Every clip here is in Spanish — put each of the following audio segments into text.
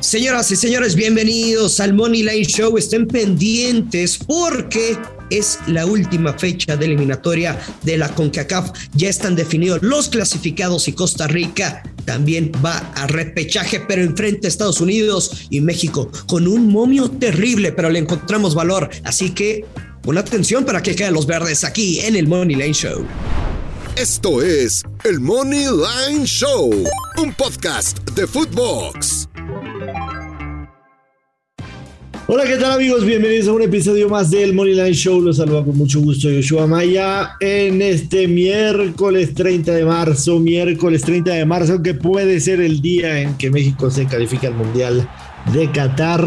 Señoras y señores, bienvenidos al Money Line Show. Estén pendientes porque es la última fecha de eliminatoria de la CONCACAF. Ya están definidos los clasificados y Costa Rica también va a repechaje, pero enfrente a Estados Unidos y México con un momio terrible, pero le encontramos valor. Así que una atención para que queden los verdes aquí en el Money Line Show. Esto es el Money Line Show, un podcast de Footbox. Hola, ¿qué tal amigos? Bienvenidos a un episodio más del Money Line Show. Los saludo con mucho gusto Yoshua Maya en este miércoles 30 de marzo, miércoles 30 de marzo, que puede ser el día en que México se califica al Mundial de Qatar.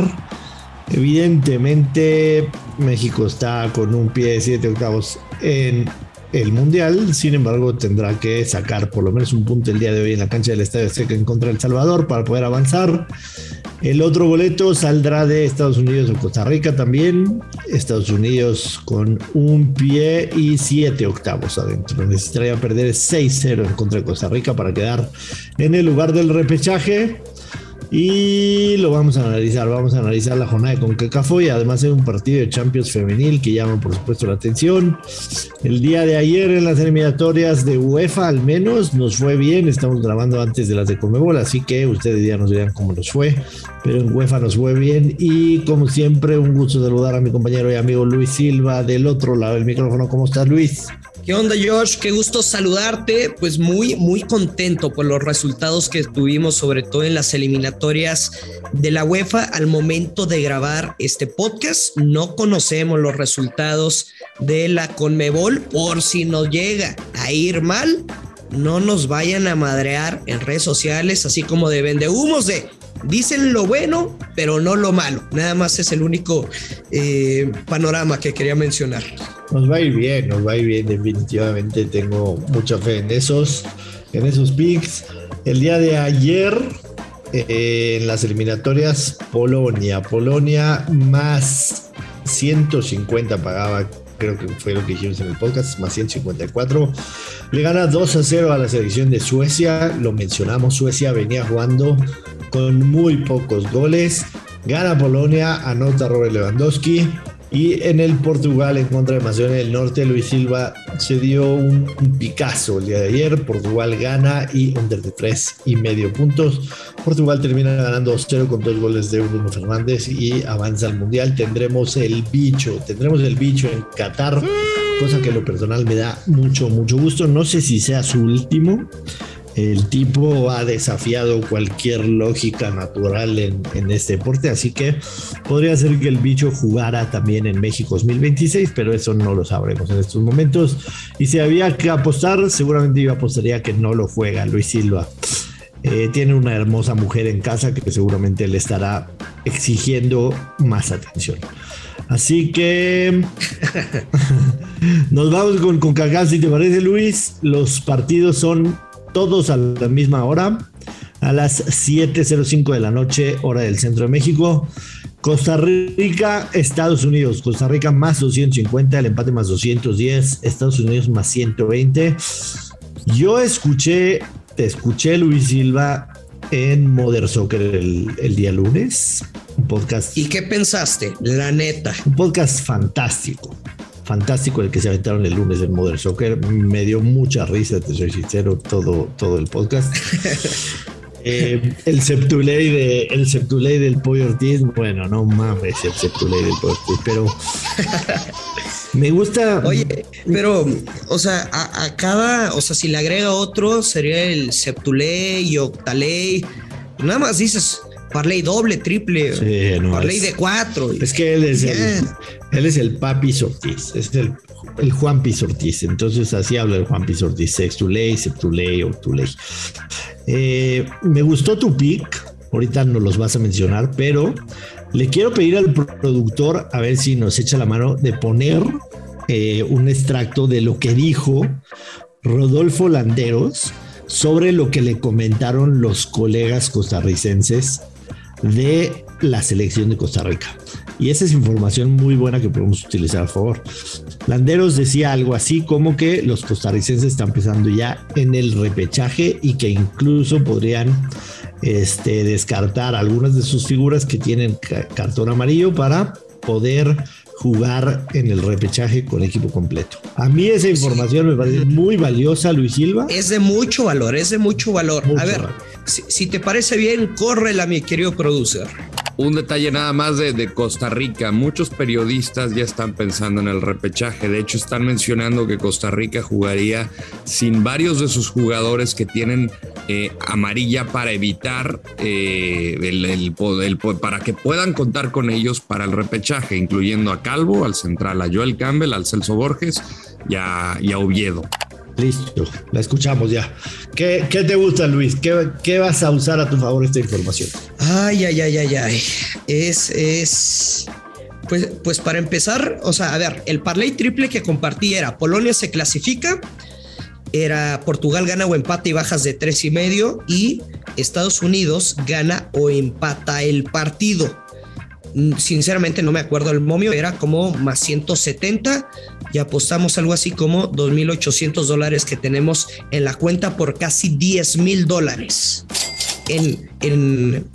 Evidentemente, México está con un pie de 7 octavos en el Mundial. Sin embargo, tendrá que sacar por lo menos un punto el día de hoy en la cancha del Estadio Seca en contra del Salvador para poder avanzar. El otro boleto saldrá de Estados Unidos o Costa Rica también. Estados Unidos con un pie y siete octavos adentro. Necesitaría perder 6-0 en contra Costa Rica para quedar en el lugar del repechaje. Y lo vamos a analizar. Vamos a analizar la jornada de CONCACAF y además hay un partido de Champions femenil que llama por supuesto la atención. El día de ayer en las eliminatorias de UEFA al menos nos fue bien. Estamos grabando antes de las de Comebol, así que ustedes ya nos dirán cómo nos fue. Pero en UEFA nos fue bien y como siempre un gusto saludar a mi compañero y amigo Luis Silva del otro lado del micrófono. ¿Cómo estás Luis? ¿Qué onda, Josh? Qué gusto saludarte. Pues muy, muy contento por los resultados que tuvimos, sobre todo en las eliminatorias de la UEFA al momento de grabar este podcast. No conocemos los resultados de la Conmebol por si nos llega a ir mal. No nos vayan a madrear en redes sociales, así como de vende humos de dicen lo bueno, pero no lo malo. Nada más es el único eh, panorama que quería mencionar. Nos va a ir bien, nos va a ir bien, definitivamente tengo mucha fe en esos, en esos picks. El día de ayer, eh, en las eliminatorias, Polonia, Polonia más 150 pagaba creo que fue lo que dijimos en el podcast, más 154. Le gana 2 a 0 a la selección de Suecia, lo mencionamos, Suecia venía jugando con muy pocos goles. Gana Polonia, anota Robert Lewandowski. Y en el Portugal en contra de Macedonia del Norte, Luis Silva se dio un, picazo el día de ayer. Portugal gana y under de tres y medio puntos. Portugal termina ganando 0 con dos goles de Bruno Fernández y avanza al Mundial. Tendremos el bicho, tendremos el bicho en Qatar, cosa que lo personal me da mucho, mucho gusto. No sé si sea su último. El tipo ha desafiado cualquier lógica natural en, este deporte, así que podría ser que el bicho jugara también en México 2026, pero eso no lo sabremos en estos momentos. Y si había que apostar, seguramente yo apostaría que no lo juega Luis Silva. Eh, tiene una hermosa mujer en casa que seguramente le estará exigiendo más atención. Así que nos vamos con, con si te parece, Luis. Los partidos son todos a la misma hora, a las 7.05 de la noche, hora del centro de México. Costa Rica, Estados Unidos. Costa Rica más 250, el empate más 210, Estados Unidos más 120. Yo escuché, te escuché Luis Silva en Modern Soccer el, el día lunes, un podcast. ¿Y qué pensaste? La neta. Un podcast fantástico fantástico el que se aventaron el lunes en Modern Soccer. Me dio mucha risa, te soy sincero, todo, todo el podcast. Eh, el Septuley de el Septuley del Pollo Ortiz, bueno, no mames el Septuley del Pollo Ortiz, pero me gusta. Oye, pero, o sea, a, cada, o sea, si le agrega otro, sería el Septuley y Octaley. Nada más dices, Parley doble, triple. Sí, no, Parley de cuatro. Es que él es, el, él es el papi Ortiz, es el, el Juan Ortiz. Entonces así habla el Juan Ortiz, sextuley, septuley, octuley. Eh, me gustó tu pick, ahorita no los vas a mencionar, pero le quiero pedir al productor a ver si nos echa la mano de poner eh, un extracto de lo que dijo Rodolfo Landeros sobre lo que le comentaron los colegas costarricenses de la selección de Costa Rica. Y esa es información muy buena que podemos utilizar a favor. Landeros decía algo así como que los costarricenses están pensando ya en el repechaje y que incluso podrían este, descartar algunas de sus figuras que tienen cartón amarillo para poder jugar en el repechaje con equipo completo. A mí esa información me parece muy valiosa, Luis Silva. Es de mucho valor, es de mucho valor. a ver, Si, si, te parece bien, córrela, mi querido producer. Un detalle nada más de, Costa Rica. Muchos periodistas ya están pensando en el repechaje. De hecho, están mencionando que Costa Rica jugaría sin varios de sus jugadores que tienen eh, amarilla para evitar eh, el, para que puedan contar con ellos para el repechaje, incluyendo a Calvo, al central, a Joel Campbell, al Celso Borges y a Oviedo. Listo, la escuchamos ya. ¿Qué, te gusta, Luis? ¿Qué, vas a usar a tu favor esta información? Ay, ay, ay, ay, ay. Es, es. Pues, pues para empezar, o sea, a ver, el parlay triple que compartí era Polonia se clasifica, era Portugal gana o empata y bajas de tres y medio, y Estados Unidos gana o empata el partido. Mm, sinceramente no me acuerdo el momio, era como más 170 y apostamos algo así como 2.800 dólares que tenemos en la cuenta por casi 10 mil dólares en, en,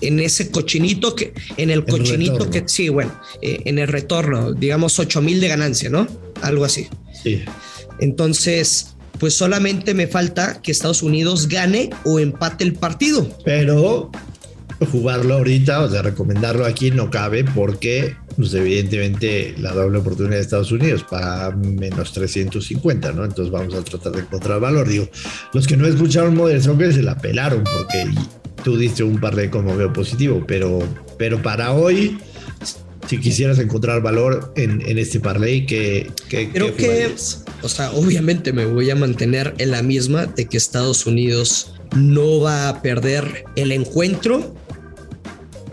en, ese cochinito que, en el, cochinito que, sí, bueno, eh, en el retorno, digamos 8 mil de ganancia, ¿no? Algo así. Sí. Entonces, pues solamente me falta que Estados Unidos gane o empate el partido. Pero jugarlo ahorita, o sea, recomendarlo aquí no cabe porque, pues evidentemente, la doble oportunidad de Estados Unidos para menos 350, ¿no? Entonces vamos a tratar de encontrar valor. Digo, los que no escucharon Modern Soccer se la pelaron porque tú diste un par de como veo positivo, pero, pero para hoy, si quisieras encontrar valor en, en este parlay, que, creo que, o sea, obviamente me voy a mantener en la misma de que Estados Unidos no va a perder el encuentro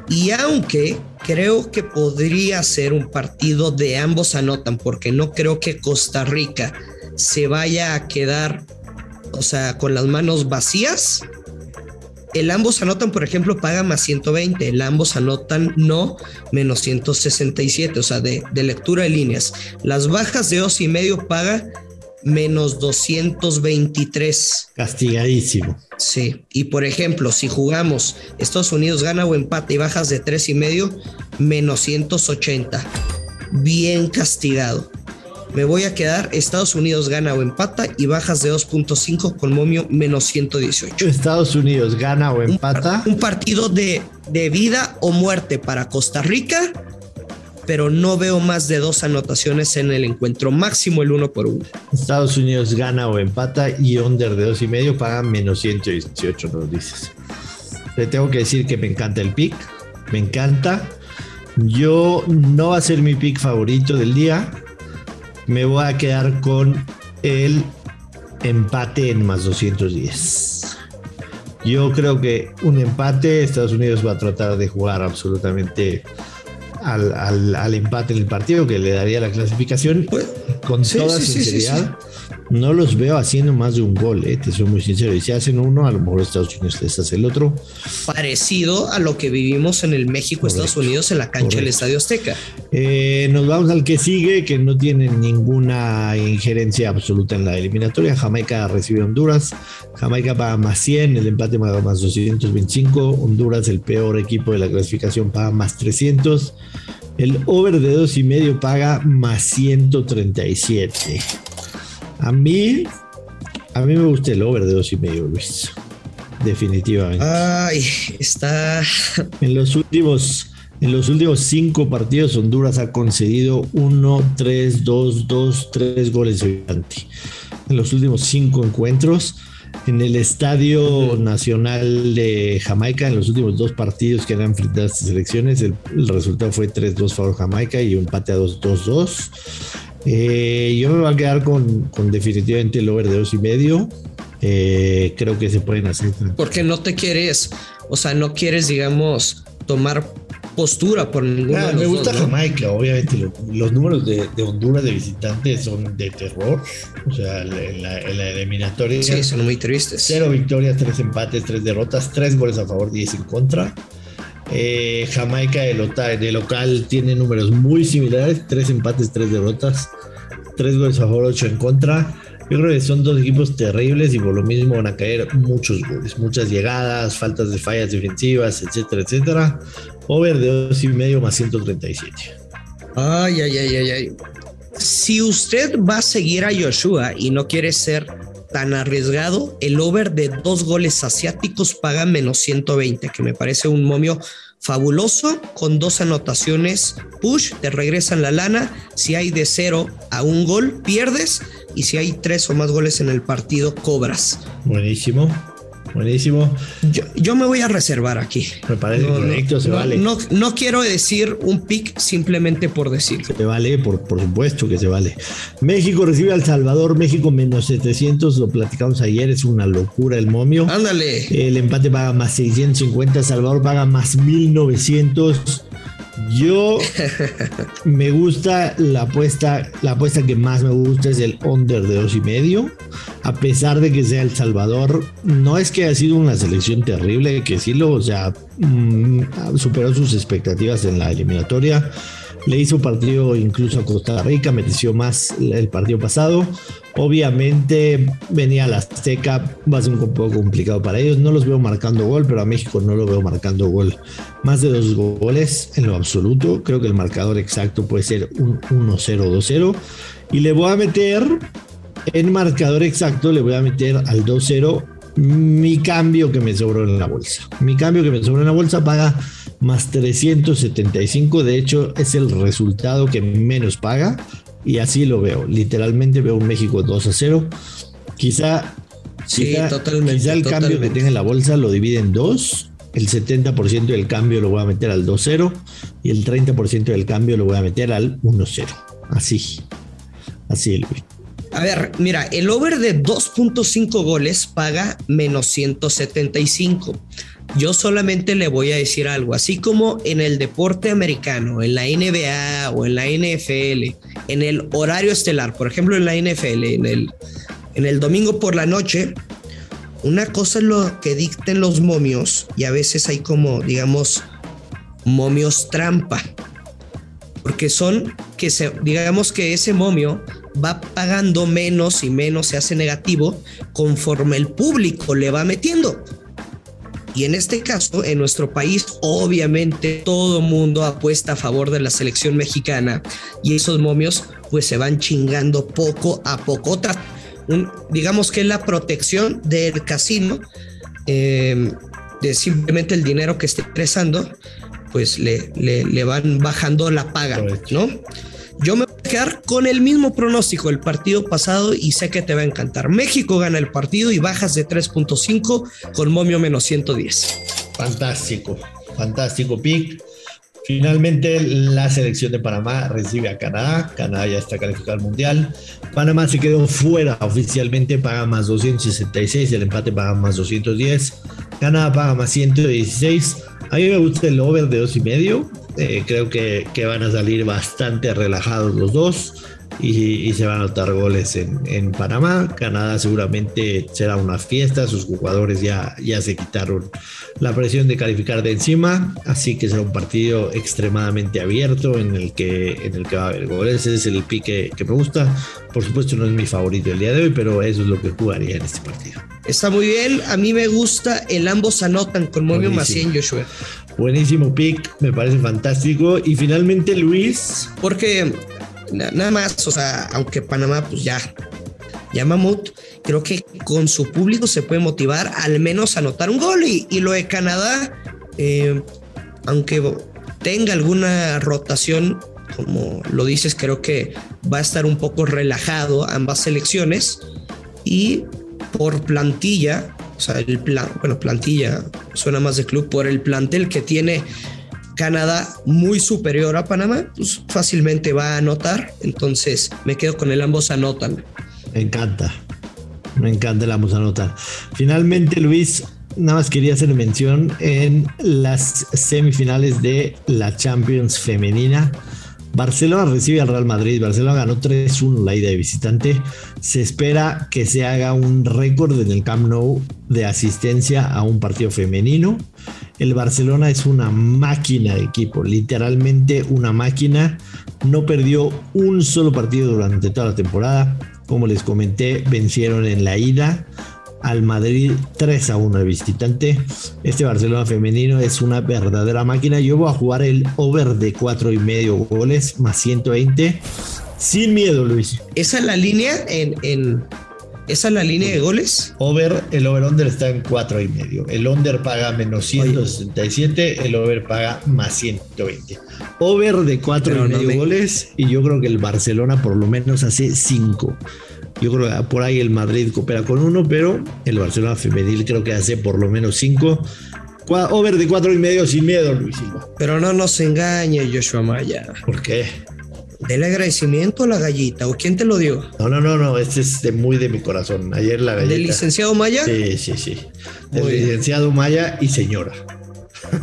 y aunque creo que podría ser un partido de ambos anotan, porque no creo que Costa Rica se vaya a quedar, o sea, con las manos vacías. El ambos anotan, por ejemplo, paga más 120, el ambos anotan no menos 167, o sea, de, de lectura de líneas. Las bajas de dos y medio paga menos 223. Castigadísimo. Sí, y por ejemplo, si jugamos Estados Unidos gana o empate y bajas de tres y medio, menos 180. Bien castigado. Me voy a quedar Estados Unidos gana o empata y bajas de 2.5 con momio menos 118. Estados Unidos gana o empata. Un, partido de, de vida o muerte para Costa Rica pero no veo más de dos anotaciones en el encuentro, máximo el uno por uno. Estados Unidos gana o empata y under de dos y medio paga menos 118, nos dices. Le tengo que decir que me encanta el pick, me encanta. Yo no va a ser mi pick favorito del día. Me voy a quedar con el empate en más 210. Yo creo que un empate, Estados Unidos va a tratar de jugar absolutamente al, empate en el partido que le daría la clasificación. Pues, con toda sinceridad, no los veo haciendo más de un gol, eh, te soy muy sincero. Y si hacen uno, a lo mejor Estados Unidos les hace el otro. Parecido a lo que vivimos en el México-Estados Unidos en la cancha del Estadio Azteca. Eh, nos vamos al que sigue, que no tiene ninguna injerencia absoluta en la eliminatoria. Jamaica recibe Honduras. Jamaica paga más 100, el empate paga más 225. Honduras, el peor equipo de la clasificación, paga más 300. El over de dos y medio paga más 137. A mí, a mí me gusta el over de dos y medio, Luis. Definitivamente. Ay, está. En los últimos, en los últimos cinco partidos, Honduras ha concedido uno, tres, dos, dos, tres goles de En los últimos cinco encuentros, en el Estadio Nacional de Jamaica, en los últimos dos partidos que han enfrentado estas elecciones, el, resultado fue 3-2 favor Jamaica y un empate a 2-2. Eh, yo me voy a quedar con, definitivamente el over de dos y medio. Eh, creo que se pueden hacer. Porque no te quieres, o sea, no quieres, digamos, tomar postura por ninguno ah, Me gusta Jamaica, obviamente. Los, números de, Honduras de visitantes son de terror. O sea, en la, eliminatoria. Sí, son muy tristes. Cero victorias, tres empates, tres derrotas, tres goles a favor, diez en contra. Eh, Jamaica de, local tiene números muy similares, tres empates, tres derrotas, tres goles a favor, ocho en contra. Yo creo que son dos equipos terribles y por lo mismo van a caer muchos goles, muchas llegadas, faltas de fallas defensivas, etcétera, etcétera. Over de dos y medio más 137. Ay, ay, ay, ay, ay. Si usted va a seguir a Joshua y no quiere ser tan arriesgado, el over de dos goles asiáticos paga menos 120, que me parece un momio fabuloso con dos anotaciones push, te regresan la lana. Si hay de cero a un gol, pierdes. Y si hay tres o más goles en el partido, cobras. Buenísimo. Buenísimo. Yo, me voy a reservar aquí. Me parece correcto, se vale. No, no, quiero decir un pick simplemente por decir. Se vale, por, por supuesto que se vale. México recibe al Salvador, México menos 700, lo platicamos ayer, es una locura el momio. Ándale. El empate paga más 650, Salvador paga más 1900. Yo me gusta la apuesta, la apuesta que más me gusta es el under de dos y medio. A pesar de que sea El Salvador, no es que haya sido una selección terrible, que sí lo, o sea, mm, superó sus expectativas en la eliminatoria. Le hizo partido incluso a Costa Rica, mereció más el partido pasado. Obviamente venía la Azteca, va a ser un poco complicado para ellos. No los veo marcando gol, pero a México no lo veo marcando gol. Más de dos goles en lo absoluto. Creo que el marcador exacto puede ser un 1-0, 2-0. Y le voy a meter, en marcador exacto, le voy a meter al 2-0 mi cambio que me sobró en la bolsa. Mi cambio que me sobró en la bolsa paga más 375. De hecho, es el resultado que menos paga. Y así lo veo. Literalmente veo un México 2 a 0. Quizá, sí, totalmente, quizá el cambio que tenga en la bolsa lo divide en dos. El 70% del cambio lo voy a meter al 2-0 y el 30% del cambio lo voy a meter al 1-0. Así. Así, Luis. A ver, mira, el over de 2.5 goles paga menos 175. Yo solamente le voy a decir algo, así como en el deporte americano, en la NBA o en la NFL, en el horario estelar, por ejemplo en la NFL, en el, en el domingo por la noche, una cosa es lo que dicten los momios y a veces hay como, digamos, momios trampa, porque son que se, digamos que ese momio va pagando menos y menos, se hace negativo conforme el público le va metiendo. Y en este caso, en nuestro país, obviamente todo mundo apuesta a favor de la selección mexicana y esos momios pues se van chingando poco a poco. digamos que es la protección del casino, em, de simplemente el dinero que esté ingresando, pues le, le, le van bajando la paga, ¿no? Yo me voy a quedar con el mismo pronóstico del partido pasado y sé que te va a encantar. México gana el partido y bajas de 3.5 con momio menos 110. Fantástico, fantástico pick. Finalmente la selección de Panamá recibe a Canadá. Canadá ya está calificado al Mundial. Panamá se quedó fuera oficialmente, paga más 266, el empate paga más 210. Canadá paga más 116. A mí me gusta el over de dos y medio. Eh, creo que, van a salir bastante relajados los dos y, se van a notar goles en, Panamá. Canadá seguramente será una fiesta, sus jugadores ya, ya se quitaron la presión de calificar de encima, así que será un partido extremadamente abierto en el que, en el que va a haber goles. Ese es el pique que me gusta. Por supuesto no es mi favorito el día de hoy, pero eso es lo que jugaría en este partido. Está muy bien, a mí me gusta el ambos anotan con Movio Macien Joshua. Buenísimo pick, me parece fantástico. Y finalmente Luis. Porque nada más, o sea, aunque Panamá pues ya, ya mamut, creo que con su público se puede motivar al menos a anotar un gol. Y, lo de Canadá, eh, aunque tenga alguna rotación, como lo dices, creo que va a estar un poco relajado ambas selecciones. Y por plantilla, o sea, el plan, bueno, plantilla suena más de club por el plantel que tiene Canadá muy superior a Panamá, pues fácilmente va a anotar. Entonces me quedo con el ambos anotan. Me encanta. Me encanta el ambos anotan. Finalmente, Luis, nada más quería hacer mención en las semifinales de la Champions femenina. Barcelona recibe al Real Madrid. Barcelona ganó 3-1 la ida de visitante. Se espera que se haga un récord en el Camp Nou de asistencia a un partido femenino. El Barcelona es una máquina de equipo, literalmente una máquina. No perdió un solo partido durante toda la temporada. como les comenté, vencieron en la ida al Madrid 3 a 1 de visitante. Este Barcelona femenino es una verdadera máquina. Yo voy a jugar el over de 4 y medio goles más 120. Sin miedo, Luis. Esa es la línea en, en ¿Esa es la línea de goles? Over, el over-under está en 4 y medio. El under paga menos 167, el over paga más 120. Over de 4 y medio goles y yo creo que el Barcelona por lo menos hace 5. Yo creo que por ahí el Madrid coopera con uno, pero el Barcelona femenil creo que hace por lo menos 5. Over de 4 y medio sin miedo, Luis Pero no nos engañe, Joshua Maya. ¿Por qué? Del agradecimiento a la gallita. ¿O quién te lo dio? No, no, no, no. Este es de muy de mi corazón. Ayer la gallita. ¿Del licenciado Maya? Sí, sí, sí. Del licenciado Maya y señora.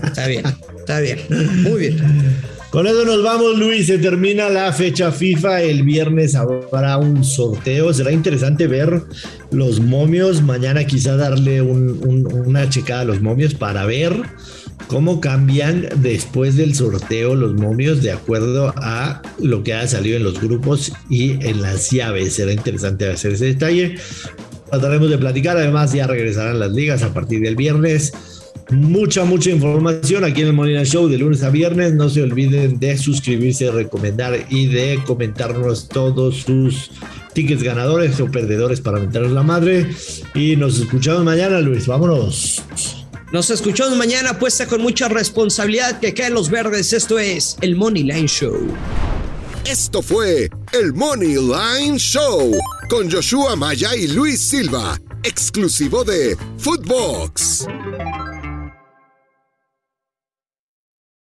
Está bien, está bien. Muy bien. Con eso nos vamos, Luis. Se termina la fecha FIFA. El viernes habrá un sorteo. Será interesante ver los momios. Mañana quizá darle una checada a los momios para ver cómo cambian después del sorteo los momios de acuerdo a lo que ha salido en los grupos y en las llaves. Será interesante hacer ese detalle. Trataremos de platicar. Además, ya regresarán las ligas a partir del viernes. Mucha, mucha información aquí en el Molina Show de lunes a viernes. No se olviden de suscribirse, recomendar y de comentarnos todos sus tickets ganadores o perdedores para meternos la madre. Y nos escuchamos mañana, Luis. Vámonos. Nos escuchamos mañana, apuesta con mucha responsabilidad que caen los verdes. Esto es el Money Line Show. Esto fue el Money Line Show con Joshua Maya y Luis Silva, exclusivo de Footbox.